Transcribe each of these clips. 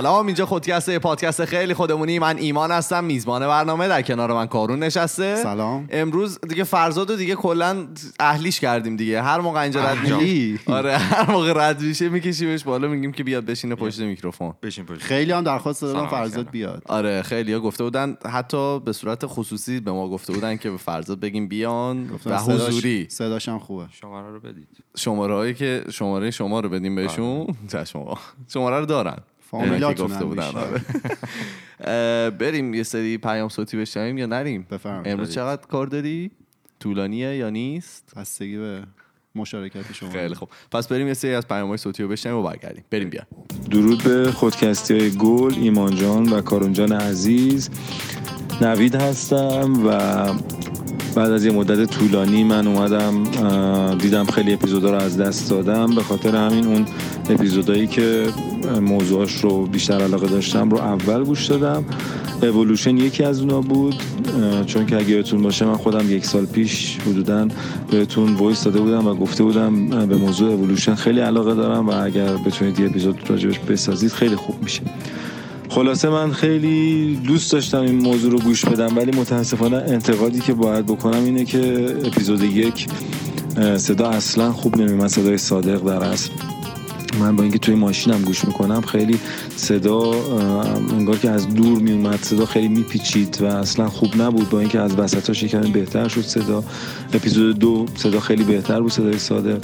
سلام اینجا خودکسته پادکست خیلی خودمونی. من ایمان هستم میزبان برنامه در کنار من کارون نشسته. سلام. امروز دیگه فرزاد رو دیگه کلا اهلیش کردیم دیگه. هر موقع اینجا رد؟ میشه. آره هر موقع رد میشه میکشیمش بالا میگیم که بیاد بشینه پشت میکروفون. بشین پشت. خیلی هم درخواست دادن فرزاد. بیاد. آره خیلی ها گفته بودن حتی به صورت خصوصی به ما گفته بودن که به فرزاد بگیم بیان و حضوری. صداش هم خوبه. شماره رو بدید. شماره هایی که شماره شما رو بدیم بهشون. چشم آقا شماره رو دارن. فامیلاتون بودن. آره. بریم یه سری پیام صوتی بشنویم یا نریم؟ بفرمایید. امروز چقدر کار داری؟ طولانیه یا نیست؟ بستگی به مشارکت شما. خیلی خوب. پس بریم یه سری از پیام های صوتی رو بشنویم و برگردیم. بریم بیا. درود به خودکستی های گل ایمان جان و کارون جان عزیز. نوید هستم و بعد از یه مدت طولانی من اومدم دیدم خیلی اپیزودا رو از دست دادم. به خاطر همین اون اپیزودایی که موضوعاش رو بیشتر علاقه داشتم رو اول گوش دادم. اولوشن یکی از اونا بود. چون که اگه یادتون باشه من خودم یک سال پیش حدودا بهتون voice داده بودم و گفته بودم به موضوع اولوشن خیلی علاقه دارم و اگر بتونید یه اپیزود راجبش بسازید خیلی خوب میشه. خلاصه من خیلی دوست داشتم این موضوع رو گوش بدم ولی متاسفانه انتقادی که باید بکنم اینه که اپیزود یک صدا اصلا خوب نمیمد صدای صادق در اصل. من با اینکه توی ماشینم گوش می‌کنم خیلی صدا انگار که از دور میومد صدا خیلی میپیچید و اصلا خوب نبود. با اینکه از وسطاش کمی بهتر شد صدا. اپیزود دو صدا خیلی بهتر بود صدای صادق.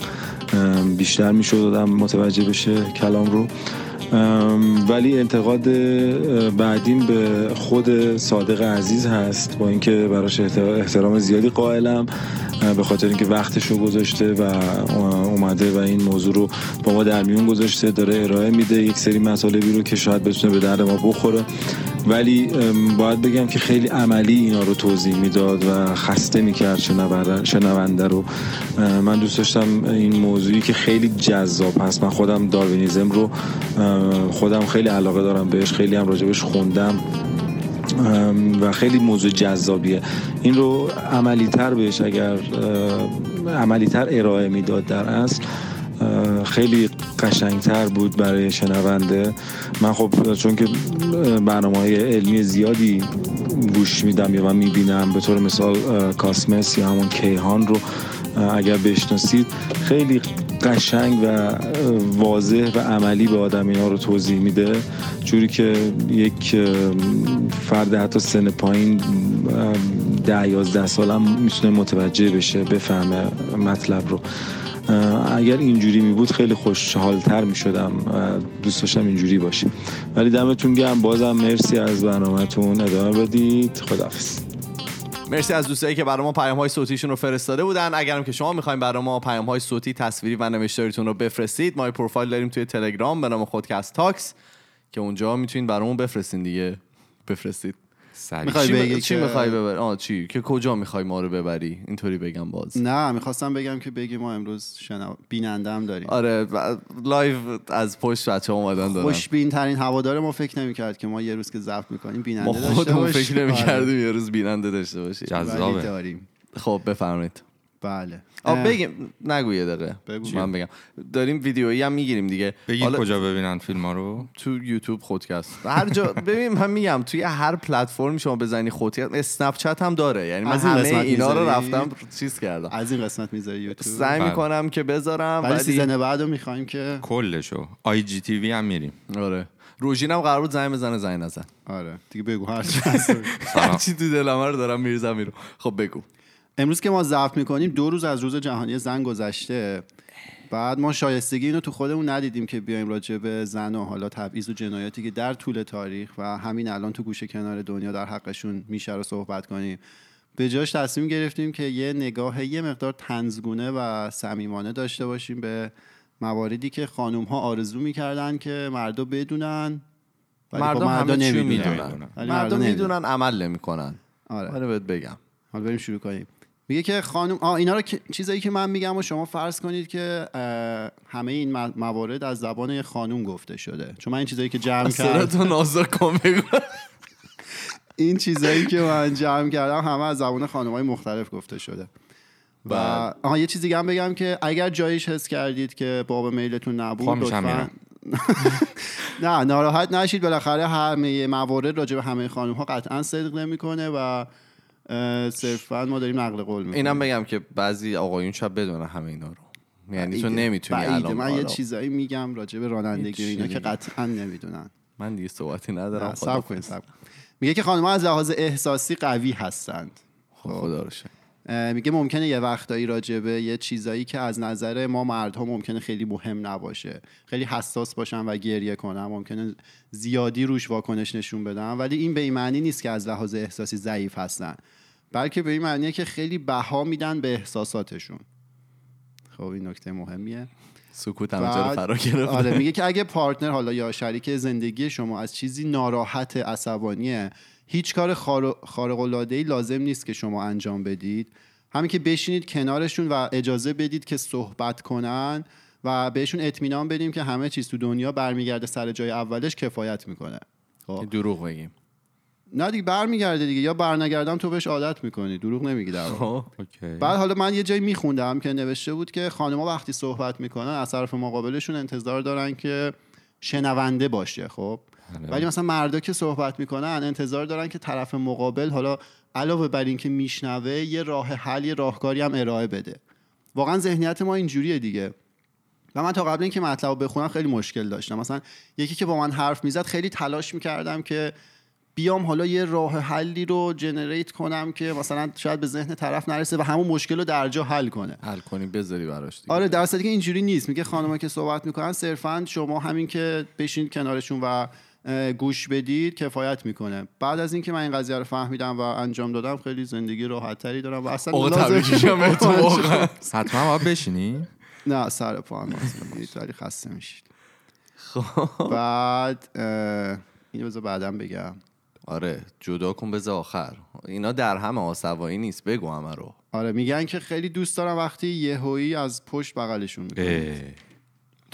بیشتر می‌شد آدم متوجه بشه کلام رو. ولی انتقاد بعدیم به خود صادق عزیز هست. با اینکه براش احت- احترام زیادی قائلم. به خاطر اینکه وقتش رو گذاشته و اومده و این موضوع رو با ما در میون گذاشته داره ارائه میده یک سری مطالبی رو که شاید بتونه به درد ما بخوره. ولی باید بگم که خیلی عملی اینا رو توضیح می‌داد و خسته می‌کرد شنونده رو. من دوست داشتم این موضوعی که خیلی جذاب هست. من خودم داروینیزم رو خودم خیلی علاقه دارم بهش خیلی هم راجبش خوندم. و خیلی موضوع جذابیه. این رو عملی تر بهش اگر عملی تر ارائه می‌داد در اصل خیلی قشنگتر بود برای شنونده. من خب چون که برنامه های علمی زیادی گوش میدم یا من می‌بینم به طور مثال کاسمس یا همون کیهان رو اگر بشناسید خیلی قشنگ و واضح و عملی به آدم اینا رو توضیح میده. جوری که یک فرد حتی سن پایین ده یازده هم می‌تونه متوجه بشه بفهمه مطلب رو. اگر اینجوری می بود خیلی خوشحالتر می شدم دوست داشتم اینجوری باشه ولی دمتون گرم. بازم مرسی از برنامهتون. ادامه بدید. خداحافظ. مرسی از دوستایی که برای ما پیام های صوتیشون رو فرستاده بودن. اگرم که شما می‌خواین برای ما پیام های صوتی تصویری و نوشتاریتون رو بفرستید ما پروفایل داریم توی تلگرام به نام خودکست تاکس که اونجا می‌تونید برامون بفرستین دیگه. بفرستید. می‌خوای چی, بگی چی که- می‌خوای ببری آه چی؟ که کجا می‌خوای ما رو ببری؟ اینطوری بگم باز. نه می‌خواستم بگم که بگی ما امروز شنو... بیننده هم داریم. آره live از پشت بچه ها اومدن دارن. خوشبین ترین هوادار ما فکر نمی‌کرد که ما یه روز که ضبط می‌کنیم بیننده ما داشته خودمون باشیم. فکر نمی‌کردیم یه روز بیننده داشته باشیم. آره، جذابه خب بفرمایید. بله. آه اه، بگیم نگو یه دقیقه. بگو. من بگم. داریم ویدیویی هم می‌گیریم دیگه. بگید حالا کجا ببینن فیلم ها رو. تو یوتیوب خودکست. هر جا ببین من میگم توی هر پلتفرمی شما بزنی خودکست اسنپ چت هم داره. یعنی من از این همه قسمت اینا رو؟ رفتم چیز کردم. از این قسمت می‌ذاری یوتیوب؟ سعی بله. می‌کنم که بذارم ولی season بعد رو می‌خوایم که کلشو. IGTV هم میریم. آره. روژینم قرار بود زنگ بزنه زنگ نزن. آره. دیگه بگو هر چی تو دلم رو دارم می‌ریزم بیرون خب بگو. امروز که ما ضبط می‌کنیم دو روز از روز جهانی زن گذشته. بعد ما شایستگی اینو تو خودمون ندیدیم که بیایم راجع به زن و حالا تبعیض و جنایاتی که در طول تاریخ و همین الان تو گوشه کنار دنیا در حقشون میشه رو صحبت کنیم. به جاش تصمیم گرفتیم که یه نگاه یه مقدار تنزگونه و صمیمانه داشته باشیم به مواردی که خانوم ها آرزو می‌کردن که مردا بدونن ولی خب مردم مردا همه چی نمی‌دونن. می‌دونن. مردم نمی‌دونن. می‌دونن عمل نمی‌کنن. آره. آره بهت بگم. حالا بریم شروع کنیم. میگه که خانم آه اینا رو چیزایی که من میگم و شما فرض کنید که همه این موارد از زبان یه خانوم گفته شده چون من این چیزایی که جمع کردم این چیزایی که من جمع کردم همه از زبان خانم های مختلف گفته شده و بله. آها یه چیزی دیگه هم بگم که اگر جایش حس کردید که باب میلتون نبود لطفا. نه ناراحت نشید بالاخره همه موارد راجع به همه خانم ها قطعا صدق نمی‌کنه و صرفا ما داریم نقل قول می‌کنیم اینم بگم که بعضی آقایون شاید بدونن همه اینا رو یعنی تو نمی‌تونی. الان من یه. چیزایی میگم راجع به رانندگی اینا که. قطعا نمی‌دونن من دیگه صحبتی ندارم خدا کنید. میگه که خانم‌ها از لحاظ احساسی قوی هستند خدا رو شکر. اه، میگه ممکنه یه وقتایی راجبه یه چیزایی که از نظر ما مردها ممکنه خیلی مهم نباشه خیلی حساس باشن و گریه کنن ممکنه زیادی روش واکنش نشون بدن ولی این به این معنی نیست که از لحاظ احساسی ضعیف هستن بلکه به این معنیه که خیلی بها میدن به احساساتشون. خب این نکته مهمیه. سکوت همه فرا گرفته آره میگه که اگه پارتنر حالا یا شریک زندگی شما از چیزی ناراحت عصبانیه هیچ کار خارق العاده ای لازم نیست که شما انجام بدید. همین که بشینید کنارشون و اجازه بدید که صحبت کنن و بهشون اطمینان بدیم که همه چیز تو دنیا برمیگرده سر جای اولش کفایت می‌کنه. خب. دروغ بگیم. نه دیگه برمیگرده دیگه. یا برنگردم تو بهش عادت می‌کنی. دروغ نمیگی در. خب اوکی. بعد حالا من یه جایی میخوندم که نوشته بود که خانم‌ها وقتی صحبت می‌کنن از طرف مقابلشون انتظار دارن که شنونده باشه خب؟ بله. ولی مثلا مردا که صحبت می‌کنن انتظار دارن که طرف مقابل حالا علاوه بر اینکه میشنوه یه راه حل یه راهکاری هم ارائه بده. واقعا ذهنیت ما اینجوریه دیگه. و من تا قبل اینکه مطلب رو بخونم خیلی مشکل داشتم. مثلا یکی که با من حرف می‌زد خیلی تلاش می‌کردم که بیام حالا یه راه حلی رو جنریت کنم که مثلا شاید به ذهن طرف نرسه و همون مشکل رو در جا حل کنه. حل کنی بذاری براش دیگه. آره در صورتی که اینجوری نیست. میگه خانم‌ها که صحبت می‌کنن صرفا شما همین که بشین کنارشون و گوش بدید کفایت می‌کنه. بعد از اینکه من این قضیه رو فهمیدم و انجام دادم خیلی زندگی راحت تری دارم و اصلا واقعا. حتما باید بشینی؟ نه سر پا هم خسته میشید. خب. بعد اینو بذار بعدم بگم. آره جدا کن بذار آخر. اینا در همه آسوایی نیست بگو همه رو. آره میگن که خیلی دوست دارم وقتی یهویی از پشت بغلشون می‌کنید.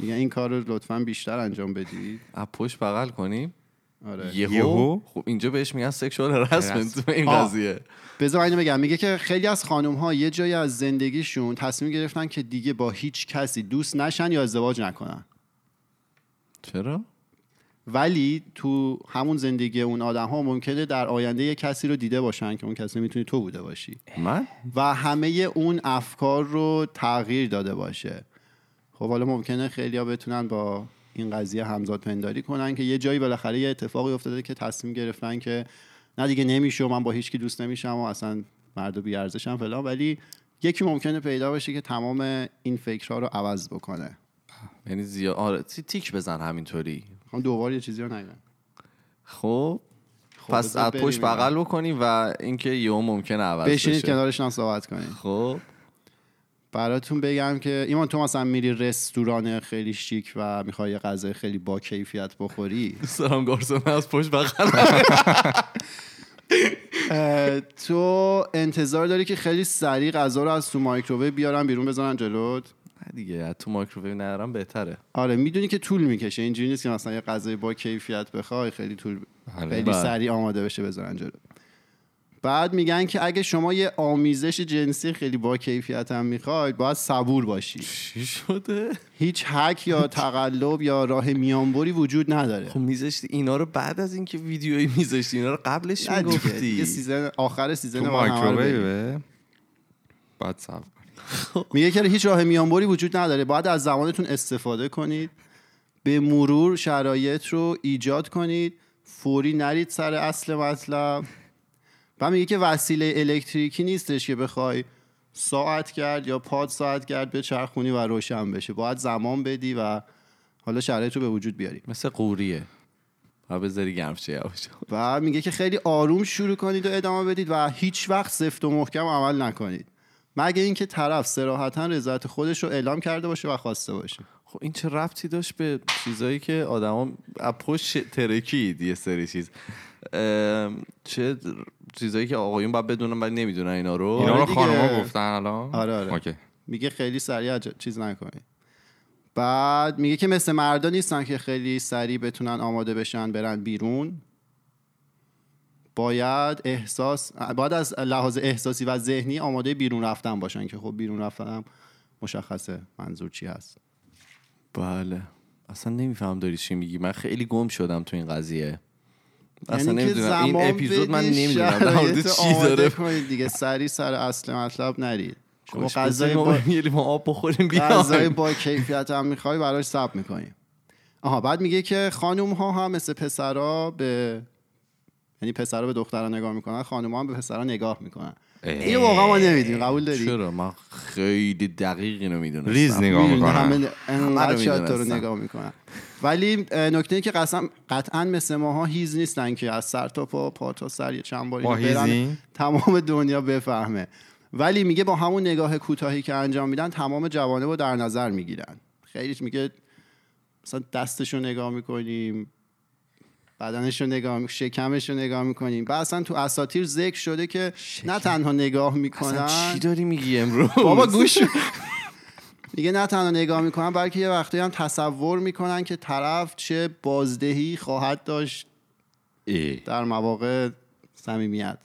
میگن این کار رو لطفا بیشتر انجام بدید. از پشت بغل کنیم؟ آره. یهو؟ خب اینجا بهش میگن سکشوال هراسمنت این. قضیه. بذار اینو بگم. میگه که خیلی از خانم ها یه جایی از زندگیشون تصمیم گرفتن که دیگه با هیچ کسی دوست نشن یا ازدواج نکنن. چرا؟ ولی تو همون زندگی اون آدم ها ممکنه در آینده یه کسی رو دیده باشن که اون کسی می‌تونی تو بوده باشی. من؟ و همه اون افکار رو تغییر داده باشه. خب حالا ممکنه خیلی بتونن با این قضیه همزاد پنداری کنن که یه جایی بالاخره یه اتفاقی افتاده که تصمیم گرفتن که نه دیگه نمیشه و من با هیچ کی دوست نمیشم و اصلا مرد و بیارزشم فلان ولی یکی ممکنه پیدا باشه که تمام این فکرها رو عوض بکنه. یعنی زیاد آره تی- تیک بزن همینطوری. هم دوباره یه چیزی رو نگم. خب خب، پس از پشت. بغل بکنیم و اینکه یهو ممکنه عوض بشینید بشه. کنارشون هم صحبت کنید خب. براتون بگم که ایمان تو مثلا میری رستوران خیلی شیک و می‌خوای یه غذای خیلی با کیفیت بخوری؟ دارم گارسون از پشت بغل. تو انتظار داری که خیلی سریع غذا رو از تو مایکروویو بیارن بیرون بذارن جلوت؟ دیگه از تو مایکروویو نرم بهتره. آره می‌دونی که طول می‌کشه اینجوری نیست که مثلا یه غذای با کیفیت بخوای خیلی طول. خیلی بله. سریع آماده بشه بذارن جلو. بعد میگن که اگه شما یه آمیزش جنسی خیلی با کیفیت هم می‌خواید باید صبور باشی. چی شده؟ هیچ حک یا تقلب یا راه میانبری وجود نداره. خب میذاشتی اینا رو بعد از اینکه ویدیویی میذاشتی اینا رو قبلش می‌گفتی. season آخر season. مایکروویو باید صبر میگه که هیچ راه میانبری وجود نداره. باید از زمانتون استفاده کنید به مرور شرایط رو ایجاد کنید فوری نرید سر اصل مطلب. و میگه که وسیله الکتریکی نیستش که بخوای ساعت کرد یا پاد ساعت کرد به چرخونی و روشن بشه. باید زمان بدی و حالا شرایط رو به وجود بیاری. مثل قوریه. و بذاری گرم شه و میگه که خیلی آروم شروع کنید و ادامه بدید و هیچ وقت سفت و محکم عمل نکنید. مگه اینکه طرف سراحتا رضایت خودش رو اعلام کرده باشه و خواسته باشه خب این چه ربطی داشت به چیزایی که آدما پشت ترکید یه سری چیز چه چیزایی که آقایون باید بدونن ولی نمی‌دونن اینا رو اینا رو آره دیگه. خانما گفتن الان آره، آره. اوکی. میگه خیلی سریع عج- چیز نکنید بعد میگه که مثل مردا نیستن که خیلی سریع بتونن آماده بشن برن بیرون باید احساس باید از لحاظ احساسی و ذهنی آماده بیرون رفتن باشن که خب بیرون رفتن مشخصه منظور چی هست. بله. اصلا نمیفهم داری چی میگی. من خیلی گم شدم تو این قضیه. اصلا یعنی نمی‌دونم. این اپیزود من نمی‌دونم. در چی داره؟ کنید دیگه. سری سر اصل مطلب نرید. شما غذای با... لیوان آب بخوریم غذای با کیفیت هم می‌خوای براش ثبت می‌کنیم. آها بعد میگه که خانوم ها هم مثل پسرا به یعنی پسرا به دخترها نگاه می‌کنن خانوم هم به پسرا نگاه می‌کنن. اینو واقعا ما نمی‌دونیم قبول داری چرا؟ من خیلی دقیق اینو می‌دونستم. ریز نگاه می‌کنن همه انقدر شاید تو رو. نگاه می‌کنن. ولی نکته ای که قسم قطعا مثل ماها هیز نیستن که از سر تا پا پا تا سر یه چند باری ما برن؟ تمام دنیا بفهمه. ولی میگه با همون نگاه کوتاهی که انجام میدن تمام جوانب رو در نظر می‌گیرن. خیلی میگه مثلا دستش رو نگاه می‌کنیم. بدنش رو نگاه. شکمش رو نگاه می‌کنیم. و اصلا تو اساتیر ذکر شده که نه تنها نگاه می‌کنن. اصلا چی داری میگی امروز؟ بابا گوش. میگه نه تنها نگاه می‌کنن بلکه یه وقتی هم تصور می‌کنن که طرف چه بازدهی خواهد داشت ای. در مواقع صمیمیت.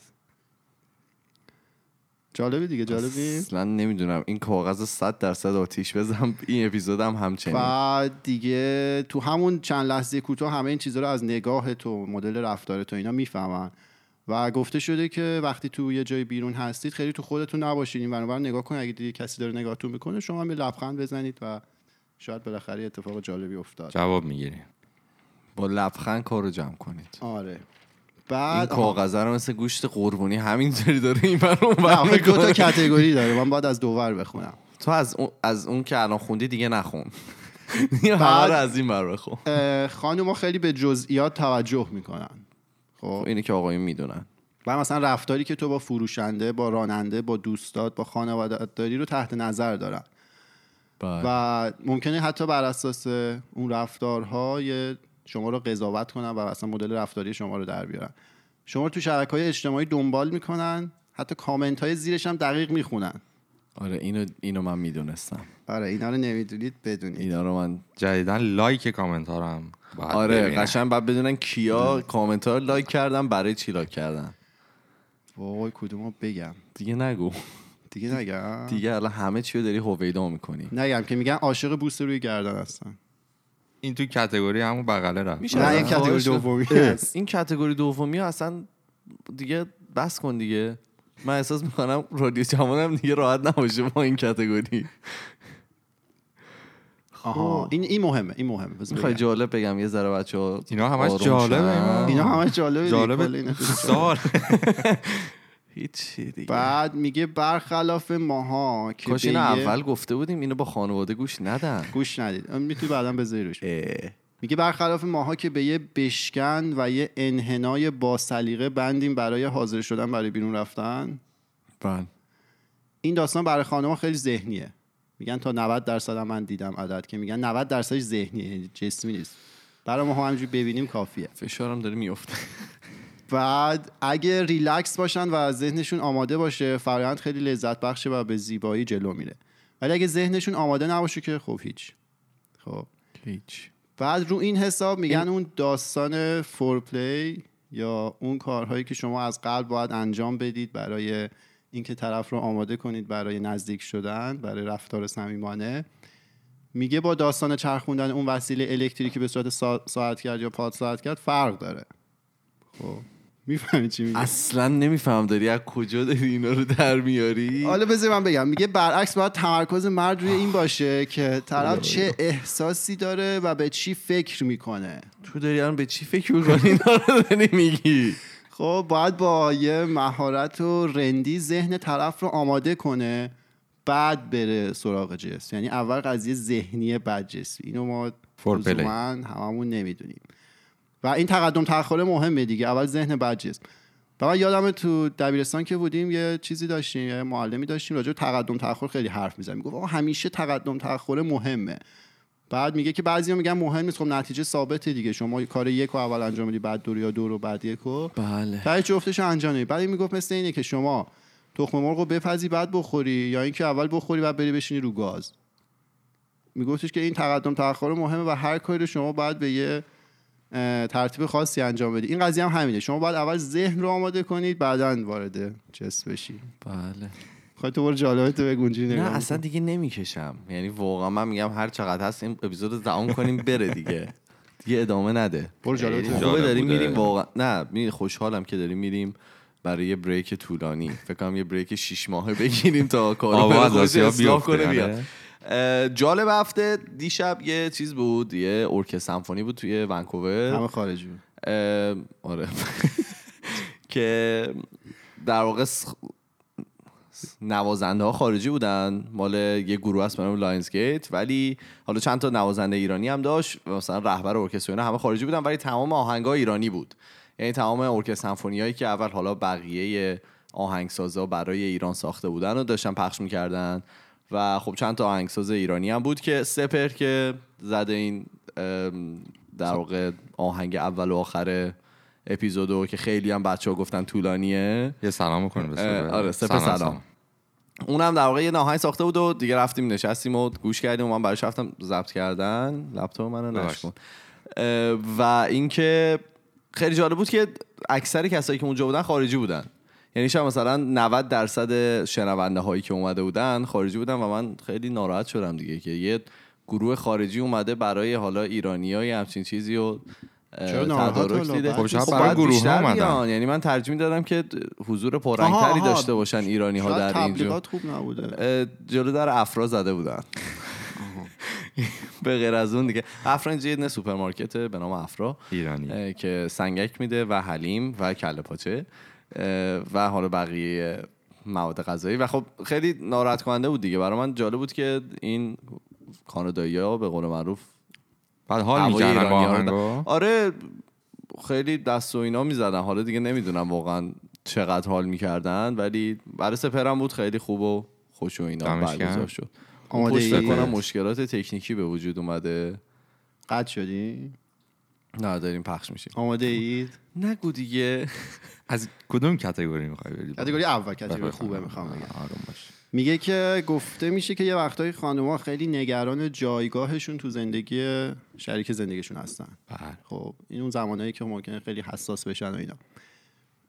جالبه دیگه جالبی؟ اصلا نمی‌دونم. این کاغذ 100 درصد آتیش بزنم این اپیزودم همچنین. بعد دیگه تو همون چند لحظه کوتاه همه این چیزها رو از نگاه تو مدل رفتار تو اینا می‌فهمن. و گفته شده که وقتی تو یه جای بیرون هستید خیلی تو خودتون نباشید این برابر نگاه کنید اگه دیدی کسی داره نگاهتون می‌کنه شما هم یه لبخند بزنید و شاید بالاخره اتفاق جالبی افتاد. جواب می‌گیریم با لبخند کار رو جمع کنید. آره. بعد آها. کاغذ رو مثل گوشت قربونی همینطوری داره این بر اون دو تا. کتگوری داره. من باید از دوور بخونم. تو از اون, از اون که الان خوندی دیگه نخون. رو از این بر بخون. خانوما خیلی به جزئیات توجه می‌کنن. خب. اینه که آقایون می‌دونن. و مثلا رفتاری که تو با فروشنده با راننده با دوستات با خانواده داری رو تحت نظر دارن. بله. و ممکنه حتی بر اساس اون رفتارها یه شما رو قضاوت کنن و اصلا مدل رفتاری شما رو در بیارن شما رو تو شبکه های اجتماعی دنبال می‌کنن حتی کامنت های زیرش هم دقیق می‌خونن. آره اینو اینو من می‌دونستم. آره اینا رو نمی‌دونید بدونید. اینا رو من جدیدن like comment ها رو هم باید آره ببینن. قشنگ بعد بدونن کیا کامنت ها رو لایک کردن برای چی لایک کردن. وای کدومو بگم؟ دیگه نگو. دیگه نگم. دیگه الان همه چی رو داری هویدا می‌کنی. نگم که میگن عاشق بوس روی گردن هستن. این تو کتگوری همون بغله رفت. میشه نه این کتگوری کنم؟ دومی. هست این کتگوری دومی اصلا دیگه بس کن دیگه. من احساس می‌کنم رادیو جوانم دیگه راحت نباشه با این کتگوری. آها. این این مهمه این مهمه. می‌خوای بگم. جالب بگم یه ذره بچه ها اینا همش جالبه. اینا همه جالبه. جالب سال هیچی دیگه. بعد میگه برخلاف ماها که کاش به اینو یه- اول گفته بودیم اینو با خانواده گوش ندن. گوش ندید. می‌تونی بعدا بذاری روش. میگه برخلاف ماها که به یه بشکن و یه انحنای با سلیقه بندیم برای حاضر شدن برای بیرون رفتن. بله. این داستان برای خانم‌ها خیلی ذهنیه. میگن تا 90 درصد من دیدم عدد که میگن 90 درصدش ذهنیه یعنی جسمی نیست. برای ما همینجوری ببینیم کافیه. فشارم داره میفته بعد اگه ریلکس باشن و ذهنشون آماده باشه فرایند خیلی لذت بخشه و به زیبایی جلو میره. ولی اگه ذهنشون آماده نباشه که خب هیچ. خب. هیچ. بعد رو این حساب میگن اون داستان foreplay یا اون کارهایی که شما از قبل باید انجام بدید برای اینکه طرف رو آماده کنید برای نزدیک شدن برای رفتار صمیمانه. میگه با داستان چرخوندن اون وسیله الکتریکی به صورت سا... ساعت کرد یا پاد ساعت کرد فرق داره. خب. می‌فهمی چی میگه اصلا نمیفهم داری. از کجا داری اینا رو در میاری؟ حالا بذار من بگم. میگه برعکس باید تمرکز مرد روی این باشه که طرف چه احساسی داره و به چی فکر می‌کنه. تو داری الان به چی فکر می‌کنی؟ اینا رو داری میگی. خب باید با یه مهارت و رندی ذهن طرف رو آماده کنه بعد بره سراغ جنس یعنی اول قضیه ذهنی بعد جنسی اینو ما فور هممون نمی‌دونیم. و این تقدم تأخر مهمه دیگه اول ذهن بعد جسم. و من یادم تو دبیرستان که بودیم یه چیزی داشتیم یه معلمی داشتیم راجع به تقدم تأخر خیلی حرف می‌زد می‌گفت آقا همیشه تقدم تأخر مهمه. بعد میگه که بعضیا میگن مهم نیست خب نتیجه ثابته دیگه. شما کار یک رو اول انجام میدی بعد دو رو یا دو رو بعد یک رو. بله. ته جفتش انجام میدی بعد می‌گفت مثل اینه که شما تخم مرغ رو بپزی بعد بخوری یا اینکه اول بخوری بعد بری بشینی رو گاز. میگفتش که این تقدم تأخر مهمه و هر کاری رو شما باید به یه ترتیب خاصی انجام بدی. این قضیه هم همینه. شما باید اول ذهن رو آماده کنید بعدا وارد جسم بشی. بله. خواهی تو برو جالبه بگونجی نگاه نه. اصلا دیگه نمی‌کشم. یعنی واقعا من میگم هر چقدر هست این اپیزود رو تمام کنیم بره دیگه. دیگه ادامه نده. برو تو. خوبه داریم بوده. میریم واقعا. نه خوشحالم که داریم میریم برای یه بریک طولانی. فکر کنم یه بریک شیش ماهه بگیریم تا کار آواز خودش کنه. بیاد. جالب هفته دیشب یه چیز بود یه ارکستر سمفونی بود توی ونکوور. همه خارجی بود. آره. که در واقع نوازنده ها خارجی بودن. مال یه گروه هست به نام Lions Gate ولی حالا چند تا نوازنده ایرانی هم داشت. و مثلا رهبر ارکستر و اینا همه خارجی بودن. ولی تمام آهنگا ایرانی بود. یعنی تمام ارکستر سمفونیایی که اول حالا بقیه آهنگسازا برای ایران ساخته بودن رو داشتن پخش می‌کردن. و خب چند تا آهنگساز ایرانی هم بود که سپر که زده این در واقع آهنگ اول و آخر اپیزودو که خیلی هم بچه ها گفتن طولانیه. یه سلام اه، آره، سپر سلام. اونم در واقع یه ناهنگ ساخته بود و دیگه رفتیم نشستیم و گوش کردیم و من براش رفتم ضبط کردن. لپتاپ منو. نشکن. و اینکه خیلی جالب بود که اکثر کسایی که اونجا بودن خارجی بودن. یعنی شاید مثلا 90 درصد شنونده هایی که اومده بودن خارجی بودن و من خیلی ناراحت شدم دیگه که یه گروه خارجی اومده برای حالا ایرانی های همچین چیزی و تدارک؟ دیده. خب شاید برای گروه ها اومدن. یعنی من ترجیح می‌دادم که حضور پررنگتری. داشته باشن ایرانی ها در اینجا تبلیغات خوب نبوده جلو در افرا زده بودن به غیر از اون دیگه افرا اینجا یه سوپرمارکت به نام افرا ایرانی که سنگک میده و حلیم و کله پاچه و حالا بقیه مواد غذایی. و خب خیلی ناراحت کننده بود دیگه. برای من جالب بود که این کانادایی ها به قول معروف بعد حال می‌کردن با آهنگا آره خیلی دست و اینا می‌زدن. حالا دیگه نمی‌دونم واقعا چقدر حال می‌کردن ولی برای سپرم بود خیلی خوب و خوش و اینا برگزار. شد. آماده؟ فکر کنم مشکلات تکنیکی به وجود اومده. قد شدی؟ نه داریم پخش میشیم. آماده اید؟ نگو دیگه. از کدوم کتگوری می‌خوای بری کاتگوری اول کاتگوری. خوبه می‌خوام بگم. آروم باش. میگه که گفته میشه که یه وقتایی خانوما خیلی نگران جایگاهشون تو زندگی شریک زندگیشون هستن. بله. خب این اون زمانهایی که ممکنه خیلی حساس بشن و اینا.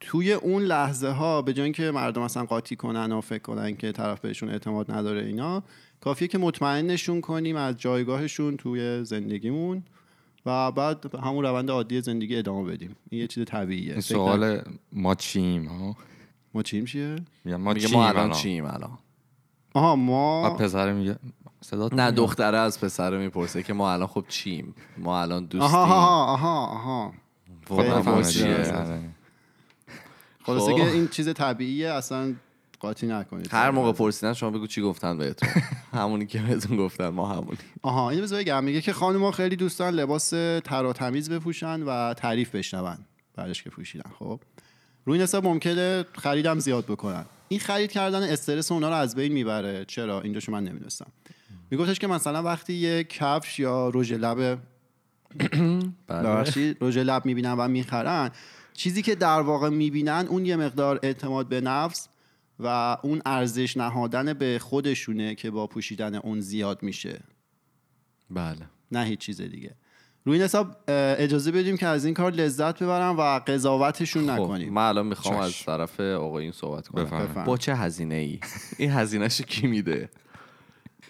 توی اون لحظه ها به جای اینکه مردم اصلا قاطی کنن و فکر کنن که طرف بهشون اعتماد نداره اینا کافیه که مطمئنشون کنیم از جایگاهشون توی زندگیمون. و بعد همون روند عادی زندگی ادامه بدیم. این یه چیز طبیعیه. این سوال ما چیم ها؟ ما چیم چیه؟ ما میگه ما الان چیم الان. آها ما پسر میگه صدا نه دختره از پسره می‌پرسه که ما الان خب چیم. ما الان دوستیم. آها آها آها. چیه؟ آره. خلاصه خب. که این چیز طبیعیه اصلا قاطی نکنید. هر موقع پرسیدن شما بگو چی گفتن بهتون. همونی که بهتون گفتن ما همونی. آها اینو بذار بگم میگه که خانم‌ها خیلی دوستان لباس تر و تمیز بپوشن و تعریف بشنون بعدش که پوشیدن. خب؟ روی این حساب ممکنه خریدم زیاد بکنن. این خرید کردن استرس اونا رو از بین می‌بره. چرا؟ اینجاشو من نمی‌دونستم. میگفتش که مثلا وقتی یه کفش یا رژ لب بله. ببخشید رژ لب می‌بینن و می‌خرن چیزی که در واقع می‌بینن اون یه مقدار اعتماد به نفس و اون ارزش نهادن به خودشونه که با پوشیدن اون زیاد میشه. بله. نه هیچ چیز دیگه. روی این حساب اجازه بدیم که از این کار لذت ببرن و قضاوتشون خب نکنیم. من الان می‌خوام از چشم. طرف آقایون صحبت کنم. بفرمایید. بفرم. با چه هزینه ای این هزینهش کی میده؟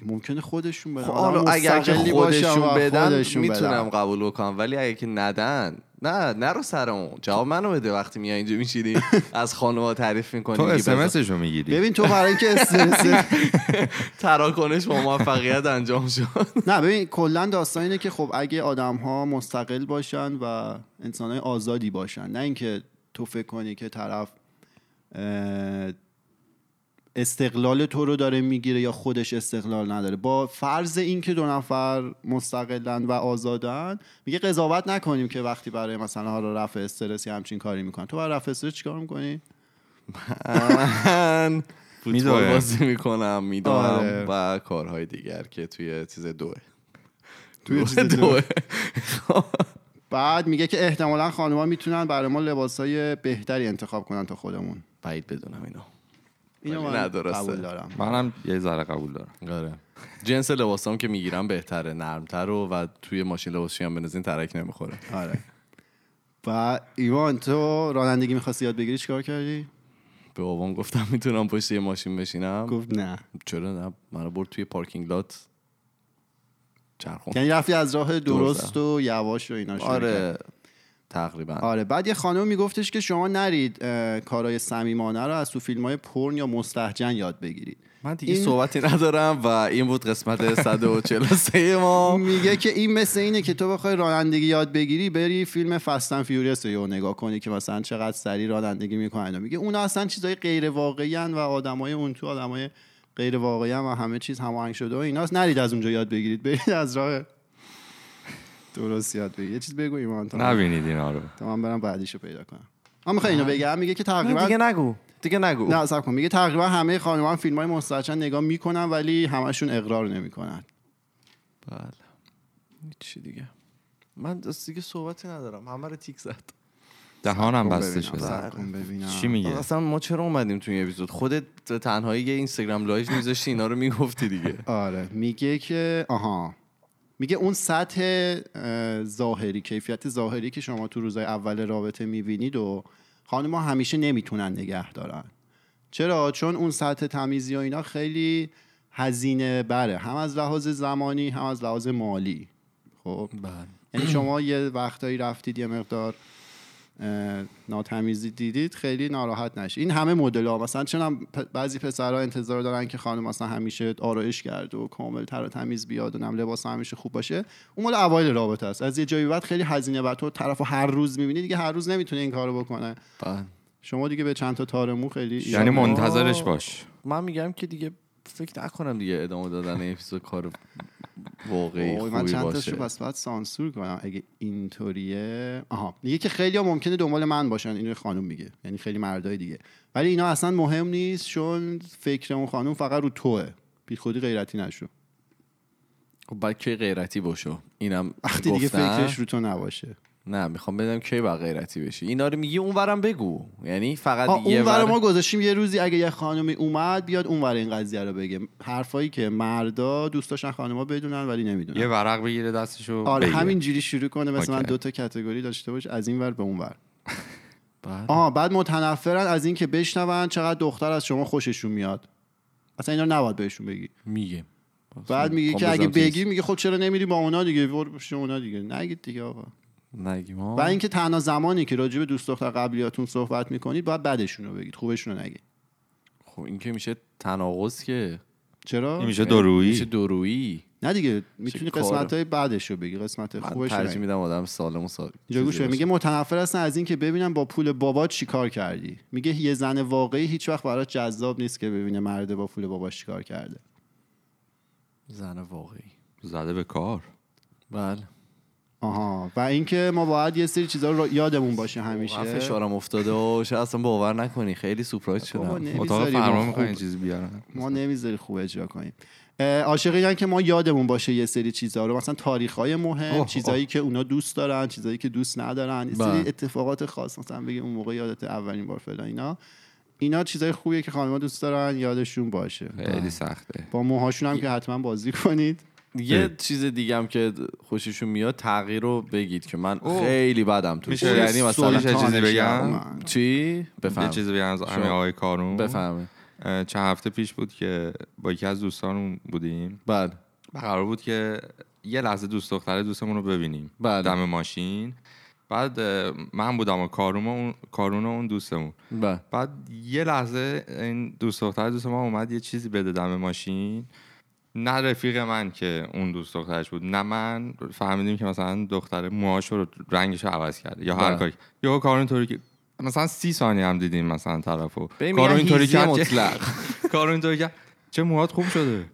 ممکنه خودشون بدن. خب حالا اگر که خودشون بدن. می‌تونم. قبول بکنم. ولی اگه که ندن نه نرو سر اون جواب منو بده وقتی میای اینجا میشینی. از خانوما تعریف می‌کنی تو اسمسش رو می‌گیری. ببین تو برای اینکه استرس تراکنش با موفقیت انجام شد. نه ببین کلا داستان اینه که خب اگه آدم ها مستقل باشن و انسان های آزادی باشن نه اینکه تو فکر کنی که طرف اه، استقلال تو رو داره می‌گیره یا خودش استقلال نداره. با فرض اینکه دو نفر مستقلن و آزادن میگه قضاوت نکنیم که وقتی برای مثلا حالا رفع استرس یا همچین کاری می‌کنن. تو برای رفع استرس چیکار می‌کنی؟ من فوتبال. بازی می‌کنم میدوم آره. و کارهای دیگر که توی چیز دوه. توی چیز دوه. بعد میگه که احتمالا خانم‌ها می‌تونن برای ما لباسای بهتری انتخاب کنن تا خودمون. بعید بدونم اینو. اینو من نه، درسته. قبول دارم. منم یه ذره قبول دارم. آره. جنس لباسام که می‌گیرم بهتره نرمتر و و توی ماشین لباسشویی هم بنزین ترک نمی‌خوره. آره. و even تو رانندگی می‌خواستی یاد بگیری؟ چیکار کردی؟ به بابام گفتم می‌تونم پشت یه ماشین بشینم. گفت نه. چرا نه؟ منو برد توی parking lot. چرخون یعنی رفتی از راه درست و یواش و اینا. آره. تقریبا. آره بعد یه خانم میگفتش که شما نرید کارهای صمیمانه رو از تو فیلم های پرن یا مستهجن یاد بگیرید. من دیگه این- صحبتی ندارم و این بود قسمت 143 ما. میگه که این مثل اینه که تو بخوای رانندگی یاد بگیری بری فیلم Fast and Furious رو نگاه کنی که مثلا چقدر سریع رانندگی می‌کنن. میگه اونا اصلا چیزای غیر واقعی و آدمای اون تو آدمای غیر واقعی و همه چیز هماهنگ شده و ایناست. نرید از اونجا یاد بگیرید برید از راه درست یاد بگیرید یه چیز بگو ایمان تا نبینید اینا رو. تا من برم بعدیشو پیدا کنم. من می‌خوام اینو بگم؟ میگه که تقریبا دیگه نگو. دیگه نگو. نه صبر کن. میگه تقریبا همه خانمان فیلم های مستحجن نگاه می‌کنن ولی همشون اقرار نمی‌کنن. بله. چی دیگه؟ من دست دیگه صحبتی ندارم. همه رو تیک زد. دهانم بسته شده. چی میگه؟ اصلا ما چرا اومدیم تو این اپیزود؟ خودت تنهایی یه اینستاگرام live میذاشتی اینا رو می‌گفتی دیگه. آره. میگه که آها. میگه اون سطح اه، ظاهری کیفیت ظاهری که شما تو روزای اول رابطه می‌بینید و خانم همیشه نمی‌تونن نگه دارن. چرا؟ چون اون سطح تمیزی و اینا خیلی هزینه بره. هم از لحاظ زمانی هم از لحاظ مالی. خب؟ بله. یعنی شما یه وقتایی رفتید یه مقدار ناتمیزی دیدید خیلی ناراحت نشید. این همه مدل ها مثلا چون بعضی پسرها انتظار دارن که خانم مثلا همیشه آرایش کرده و کامل تر و تمیز بیاد و نم لباس همیشه خوب باشه. اون مال اوایل رابطه است. از یه جایی بعد خیلی هزینه بر تو طرفو هر روز می‌بینی دیگه هر روز نمی‌تونه این کارو بکنه. بله. شما دیگه به چند تا تار مو خیلی یعنی منتظرش باش. من میگم که دیگه فکر نکنم دیگه ادامه دادن این اپیزود کار واقعی وای، من خوبی چند باشه. پس باید سانسور کنم. اگه اینطوریه آها. میگه که خیلی ها ممکنه دنبال من باشن اینو خانم میگه. یعنی خیلی مردای دیگه. ولی اینا اصلا مهم نیست چون فکر اون خانم فقط رو توه. بی خودی غیرتی نشو. خب بعد کی غیرتی باشو؟ اینم وقتی دیگه. فکرش رو تو نباشه. نه می‌خوام بدم کی با غیرتی بشی. اینا رو میگی اونورم بگو. یعنی فقط آه، یه اون ور ور ما گذاشتیم یه روزی اگه یه خانمی اومد بیاد اون ور این قضیه رو بگه. حرفایی که مردا دوست داشتن خانما بدونن ولی نمی‌دونن. یه ورق بگیره دستشو آره. همینجوری شروع کنه مثلا من. دو تا کتگوری داشته باش از این ور به اون ور. بعد؟ آها بعد متنفرن از اینکه بشنون چقدر دختر از شما خوششون میاد. اصلا اینا رو نباید بهشون بگی. میگه. بعد میگه خب که اگه بگی میگه خب چرا نمیری با اونا دیگه؟ برو پیش اونا دیگه. نگید دیگه آقا. نگیم. و اینکه تنها زمانی که راجع به دوست دختر قبلیاتون صحبت می‌کنید باید بدشون رو بگید خوبشون رو نگید خب این که میشه تناقض که چرا این میشه درویی میشه دورویی نه دیگه می‌تونی؟ قسمت های بعدش رو بگی قسمت خوبش رو ترجیح. میدم آدم سالم و سال گوش. میگه متنفر هستن از اینکه ببینم با پول بابات چیکار کردی میگه یه زن واقعی هیچ وقت برات جذاب نیست که ببینه مرد با پول باباش چیکار کرده. زن واقعی زده به کار بله آها. و اینکه ما باید یه سری چیزا رو یادمون باشه واقعا همیشه فشارم افتاده و شاید اصلا باور نکنی. خیلی بابا شدم. اتاق فرمان خوب. می‌خواین چیزی بیارن. ما نمی‌ذاری خوب اجرا کنیم. اه، عاشقینن که ما یادمون باشه یه سری چیزها رو مثلا تاریخ های مهم اوه، چیزایی که اونا دوست دارن چیزایی که دوست ندارن یه سری بله. اتفاقات خاص مثلا بگی اون موقع یادت اولین بار فلان اینا. اینا چیزای خوبیه که خانم‌ها دوست دارن یادشون باشه. خیلی سخته. با موهاشون هم که حتما بازی کنید. یه اه. چیز دیگه هم که خوششون میاد تغییر رو بگید که من اوه. خیلی بدم تو میشه یعنی مثلا چیزی بگم. چی؟ یه بفهم چیزی بگم از شما- آقای کارون. بفهمه. اه، چند هفته پیش بود که با یکی از دوستانمون بودیم. بعد و قرار بود که یه لحظه دوست دختره دوستمون رو ببینیم. بله. دم ماشین. بعد من بودم و کارون و اون کارون و اون دوستمون. بعد بعد یه لحظه این دوست دختر دوست ما اومد یه چیزی بده دم ماشین. نه رفیق من که اون دوست دخترش بود نه من. فهمیدیم که مثلا دختر موهاش رو رنگش رو عوض کرده یا هر بله. کاری. یا کارون اینطوری که مثلا سی ثانیه هم دیدیم مثلا طرفو. کارون اینطوری کرد که- مطلق. کارون اینطوری کرد. چه موهات خوب شده.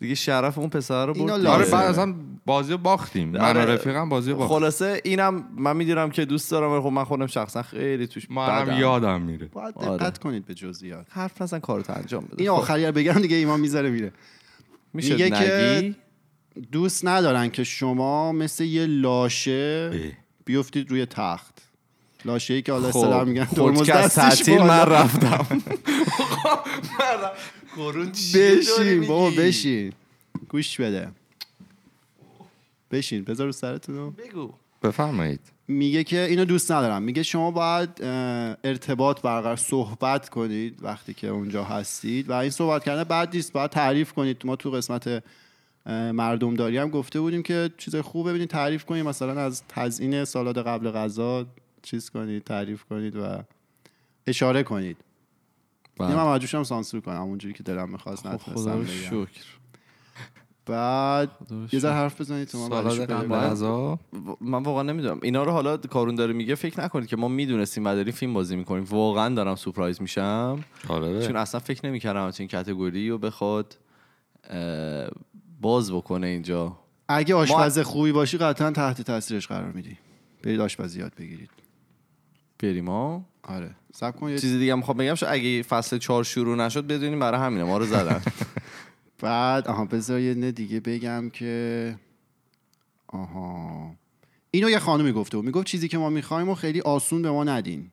دیگه شرف اون پسر رو برد. آره. بعد اصلا بازی رو باختیم. من آره. و رفیقم بازی رو باختیم. خلاصه اینم من می‌دونم که دوست دارم خب من خودم شخصا خیلی توش ما هم بدم. یادم میره. باید آره. دقت کنید به جزئیات. حرف نزن کارتو انجام بده. این خب، آخری رو بگم دیگه ایمان می‌ذاره میره. میشه میگه که نگی؟ دوست ندارن که شما مثل یه لاشه. بیفتید روی تخت. لاشه ای که حالا خب میگن ترمز خودکست دستش. من رفتم. بشین بابا بشین. گوش بده. بشین بذار رو سرتون رو بگو. بفرمایید. میگه که اینو دوست ندارم. میگه شما باید ارتباط برقرار صحبت کنید وقتی که اونجا هستید و این صحبت کردن بعد نیست. باید تعریف کنید. ما تو قسمت مردم داری هم گفته بودیم که چیز خوب ببینید تعریف کنید. مثلا از تزیین سالاد قبل غذا چیز کنید تعریف کنید و اشاره کنید. بله. من شدم سانسور کنم. اونجوری که دلم می‌خواست خب خدا. شکر. بعد یه. ذره حرف بزنید تو و- من واقعا نمی‌دونم. اینا رو حالا کارون داره میگه فکر نکنید که ما می‌دونستیم و داریم فیلم بازی می‌کنیم. واقعا دارم سورپرایز میشم. آره. چون اصلا فکر نمی‌کردم این کتگوری رو بخواد باز بکنه اینجا. اگه آشپز خوبی باشی قطعا تحت تاثیرش قرار میدی. برید آشپزی یاد بگیرید. بریم ها؟ آره. سب کن یه چیزی دیگه هم می‌خوام بگم اگه فصل چهار شروع نشد بدونیم برای همینه. ما رو زدن. بعد آها بذار یه نه دیگه بگم که آها. اینو یه خانومی گفته بود. می‌گفت چیزی که ما می‌خوایم و خیلی آسون به ما ندین.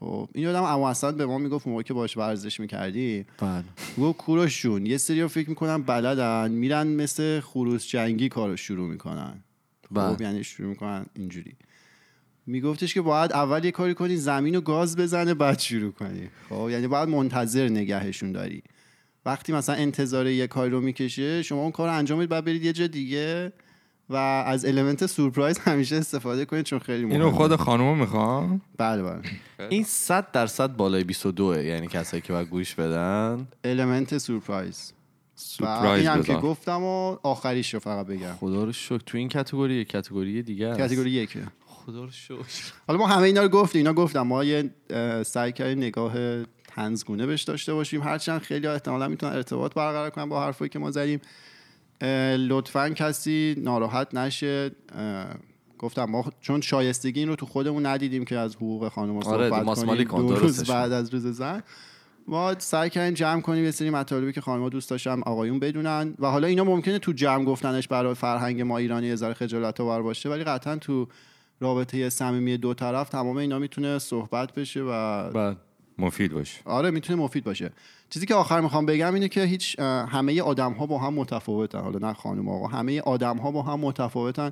خب این یادم اما اصلا به ما می‌گفت موقع که باش ورزش می‌کردی. بله. گفت کوروش جون یه سری فکر می‌کنن بلدن میرن مثل خروس جنگی کارو شروع می‌کنن. بله. خب یعنی شروع می‌کنن اینجوری. میگفتش که باید اول یه کاری کنی زمین و گاز بزنه بعد شروع کنی. خب یعنی باید منتظر نگهشون داری. وقتی مثلا انتظار یه کاری رو می‌کشه شما اون کار رو انجام بدید بعد برید یه جا دیگه و از element سورپرایز همیشه استفاده کنید چون خیلی مهمه. اینو خود خانومو می‌خوام؟ بله بله. این 100 درصد بالای 22 یعنی کسایی که باید گوش بدن. element سورپرایز سورپرایز این هم که. گفتم و آخریش رو فقط بگم. خدا رو شکر. تو این category یه category دیگه است. category یکه. خدا رو شکر. حالا ما همه اینا رو گفتیم. اینا گفتم ما یه سعی کردیم نگاه تنزگونه بهش داشته باشیم. هرچند خیلی احتمالا می‌تونن ارتباط برقرار کنن با حرفایی که ما زدیم. لطفا کسی ناراحت نشه. گفتم ما چون شایستگی این رو تو خودمون ندیدیم که از حقوق خانم آره، صحبت کنیم. کن، دو روز بعد از روز زن. ما سعی کردیم جمع کنیم یه سری مطالبی که خانم‌ها دوست داشتن آقایون بدونن. و حالا اینا ممکنه تو جمع گفتنش برای فرهنگ ما ایرانی یه ذره خجالت آور باشه ولی قطعا تو رابطه صمیمی دو طرف تمام اینا می‌تونه صحبت بشه و بعد. مفید باشه. آره می‌تونه مفید باشه. چیزی که آخر می‌خوام بگم اینه که هیچ همه آدم ها با هم متفاوتن. حالا نه خانم آقا همه آدم ها با هم متفاوتن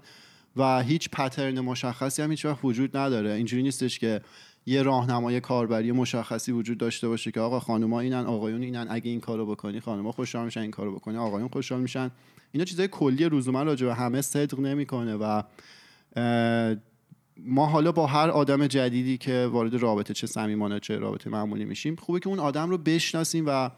و هیچ پترن مشخصی هم هیچ وقت وجود نداره. اینجوری نیستش که یه راهنمای کاربری مشخصی وجود داشته باشه که آقا خانوما اینن آقایون اینن اگه این کارو بکنی خانوما خوشحال میشن این کارو بکنی آقایون خوشحال میشن. اینا چیزای کلی لزوما راجع به همه صدق نمی‌کنه و ما حالا با هر آدم جدیدی که وارد رابطه چه صمیمانه چه رابطه معمولی میشیم خوبه که اون آدم رو بشناسیم و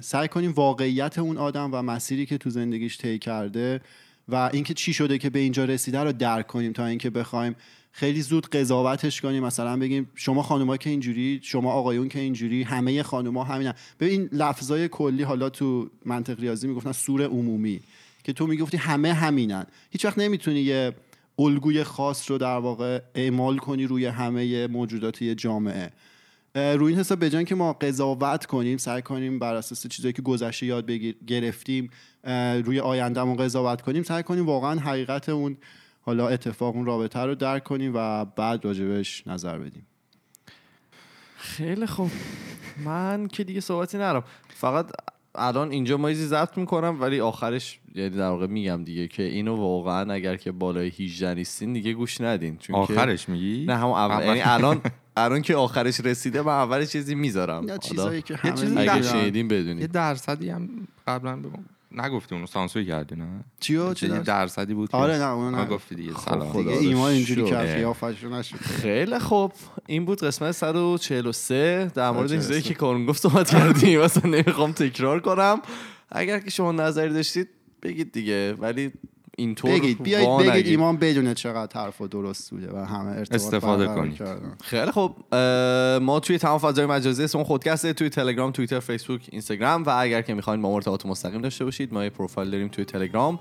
سعی کنیم واقعیت اون آدم و مسیری که تو زندگیش طی کرده و اینکه چی شده که به اینجا رسیده رو درک کنیم تا اینکه بخوایم خیلی زود قضاوتش کنیم. مثلا بگیم شما خانوما که اینجوری شما آقایون که اینجوری همه خانوما همینن. ببین لفظای کلی حالا تو منطق ریاضی می‌گفتن سور عمومی که تو می‌گفتی همه همینن. هیچ وقت نمی‌تونی یه الگوی خاص رو در واقع اعمال کنی روی همه موجودات جامعه. روی این حساب بجان که ما قضاوت کنیم سعی کنیم بر اساس چیزایی که گذشته یاد بگیر گرفتیم روی آیندهمون قضاوت کنیم سعی کنیم واقعا حقیقت اون حالا اتفاق اون رابطه رو درک کنیم و بعد راجبش نظر بدیم. خیلی خوب. من که دیگه صحبتی نرم. فقط الان اینجا مایزی ضبط می‌کنم ولی آخرش یعنی در واقع میگم دیگه که اینو واقعا اگر که بالای 18 نیستین دیگه گوش ندین چون که- آخرش میگی نه همون اول اول. یعنی الان الان که آخرش رسیده من اول چیزی می‌ذارم یا چیزایی که یه همه چیزی اگه می‌دونن. شنیدین یه بدونید درصدی هم قبلا به ما نگفتی اونو سانسور کردی نه؟ چیو؟ چه چی؟ درصدی بود آره نه اونو آه، نه. گفتی دیگه خب، سلام. خدا دیگه ایمان اینجوری. کرد قیافش رو نشد. خیلی خوب. این بود قسمت 143 در مورد 143. چیزایی که کارون گفت صحبت کردیم. مثلا نمی‌خوام تکرار کنم. اگر که شما نظری داشتید بگید دیگه. ولی اینطور بگید بیایید بگید نگید. ایمان بدونه چقدر حرف درست بوده و همه ارتباط استفاده برقرار کنید. کردن. خیلی خوب اه، ما توی تمام فضای مجازی اسم خودکسته توی تلگرام توییتر فیسبوک اینستاگرام و اگر که می‌خواین با ما ارتباط مستقیم داشته باشید ما یه پروفایل داریم توی تلگرام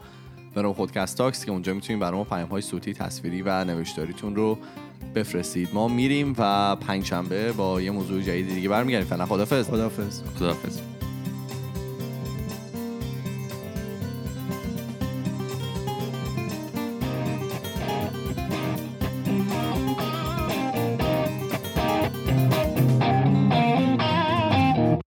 به نام خودکست تاکس که اونجا می‌تونید برای ما پیام های صوتی تصویری و نوشتاریتون رو بفرستید ما میریم و پنجشنبه با یه موضوع جدید دیگه برمیگردیم فعلا خدافظ خداحافظ خداحافظ